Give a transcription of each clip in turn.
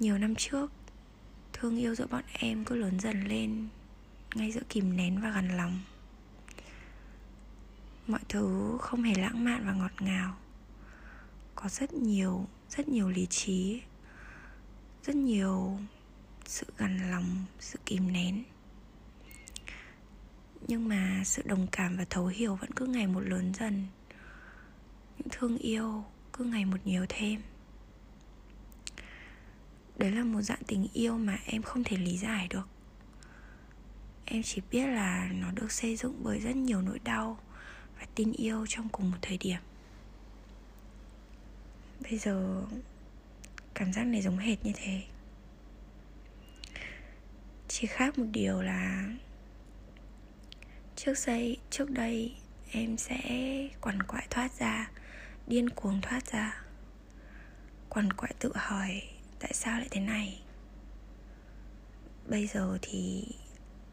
Nhiều năm trước Thương yêu giữa bọn em cứ lớn dần lên Ngay giữa kìm nén và gần lòng. Mọi thứ không hề lãng mạn và ngọt ngào. Có rất nhiều, rất nhiều lý trí Rất nhiều sự gần lòng, sự kìm nén. Nhưng mà sự đồng cảm và thấu hiểu vẫn cứ ngày một lớn dần. Những thương yêu cứ ngày một nhiều thêm đấy là một dạng tình yêu mà em không thể lý giải được. Em chỉ biết là nó được xây dựng bởi rất nhiều nỗi đau và tin yêu trong cùng một thời điểm. Bây giờ, cảm giác này giống hệt như thế. Chỉ khác một điều là trước đây trước đây em sẽ quằn quại thoát ra, điên cuồng thoát ra. Quằn quại tự hỏi tại sao lại thế này? Bây giờ thì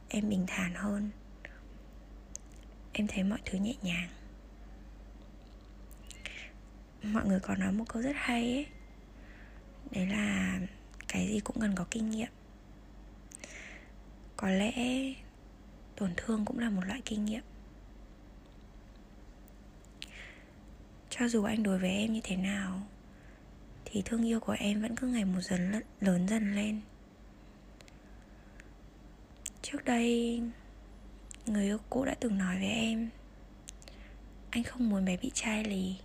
em bình thản hơn. Em thấy mọi thứ nhẹ nhàng. Mọi người có nói một câu rất hay ấy. Đấy là cái gì cũng cần có kinh nghiệm. Có lẽ tổn thương cũng là một loại kinh nghiệm. Cho dù anh đối với em như thế nào thì thương yêu của em vẫn cứ ngày một dần lớn dần lên. Trước đây, người yêu cũ đã từng nói với em, anh không muốn bé bị chai lì.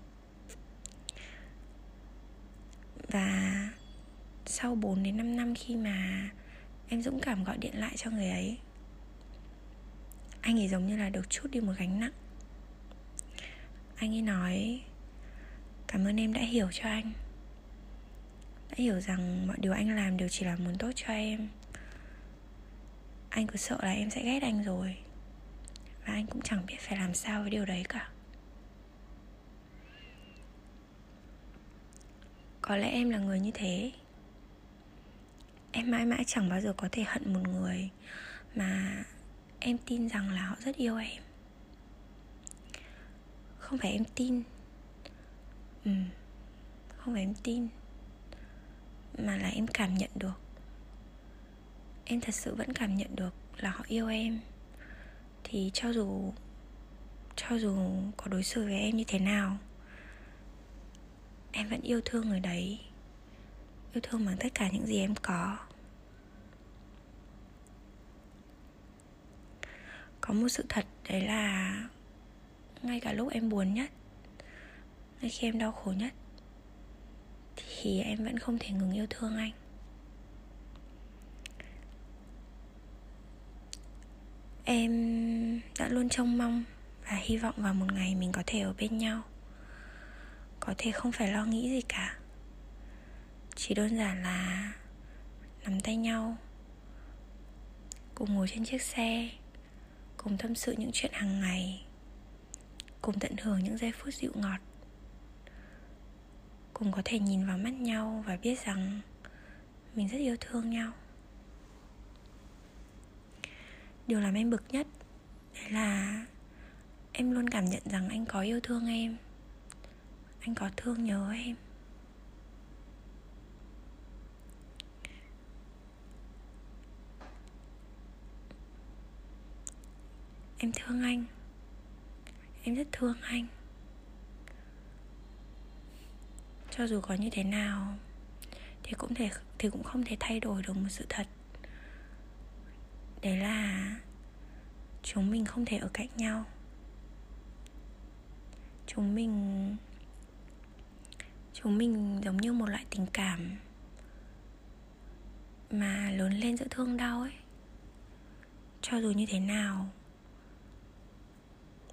Và sau 4 đến 5 năm khi mà em dũng cảm gọi điện lại cho người ấy, anh ấy giống như là được chút đi một gánh nặng. Anh ấy nói, cảm ơn em đã hiểu cho anh đã hiểu rằng mọi điều anh làm đều chỉ là muốn tốt cho em. Anh cứ sợ là em sẽ ghét anh rồi. Và anh cũng chẳng biết phải làm sao với điều đấy cả. Có lẽ em là người như thế. Em mãi mãi chẳng bao giờ có thể hận một người mà em tin rằng là họ rất yêu em. Không phải em tin. Ừ không phải em tin mà là em cảm nhận được. Em thật sự vẫn cảm nhận được là họ yêu em. Thì cho dù cho dù có đối xử với em như thế nào, em vẫn yêu thương người đấy. Yêu thương bằng tất cả những gì em có. Có một sự thật đấy là ngay cả lúc em buồn nhất, ngay khi em đau khổ nhất thì em vẫn không thể ngừng yêu thương anh. Em đã luôn trông mong và hy vọng vào một ngày mình có thể ở bên nhau. Có thể không phải lo nghĩ gì cả. Chỉ đơn giản là nắm tay nhau, cùng ngồi trên chiếc xe, cùng tâm sự những chuyện hàng ngày, cùng tận hưởng những giây phút dịu ngọt cùng có thể nhìn vào mắt nhau và biết rằng mình rất yêu thương nhau. Điều làm em bực nhất đấy là em luôn cảm nhận rằng anh có yêu thương em. Anh có thương nhớ em. Em thương anh. Em rất thương anh. Cho dù có như thế nào, thì cũng thể, thì cũng không thể thay đổi được một sự thật. Đấy là chúng mình không thể ở cạnh nhau. Chúng mình chúng mình giống như một loại tình cảm mà lớn lên giữa thương đau ấy. Cho dù như thế nào,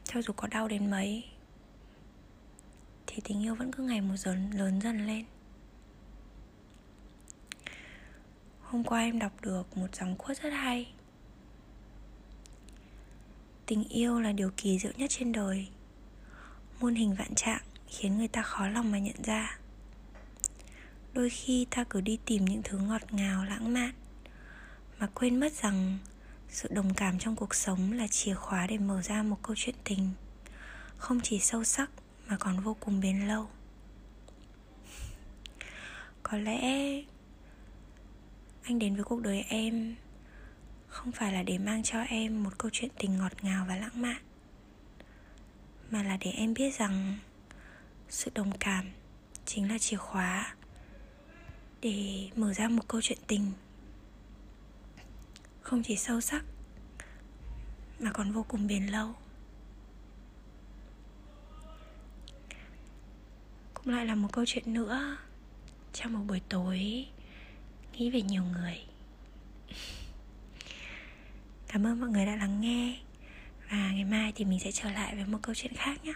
cho dù có đau đến mấy thì tình yêu vẫn cứ ngày một dần, lớn dần lên. Hôm qua em đọc được một dòng quote rất hay. Tình yêu là điều kỳ diệu nhất trên đời. Muôn hình vạn trạng khiến người ta khó lòng mà nhận ra. Đôi khi ta cứ đi tìm những thứ ngọt ngào, lãng mạn, mà quên mất rằng sự đồng cảm trong cuộc sống là chìa khóa để mở ra một câu chuyện tình, không chỉ sâu sắc mà còn vô cùng bền lâu. Có lẽ anh đến với cuộc đời em không phải là để mang cho em một câu chuyện tình ngọt ngào và lãng mạn, mà là để em biết rằng sự đồng cảm chính là chìa khóa để mở ra một câu chuyện tình không chỉ sâu sắc mà còn vô cùng bền lâu. Cũng lại là một câu chuyện nữa. Trong một buổi tối, nghĩ về nhiều người. Cảm ơn mọi người đã lắng nghe. Và ngày mai thì mình sẽ trở lại với một câu chuyện khác nhé.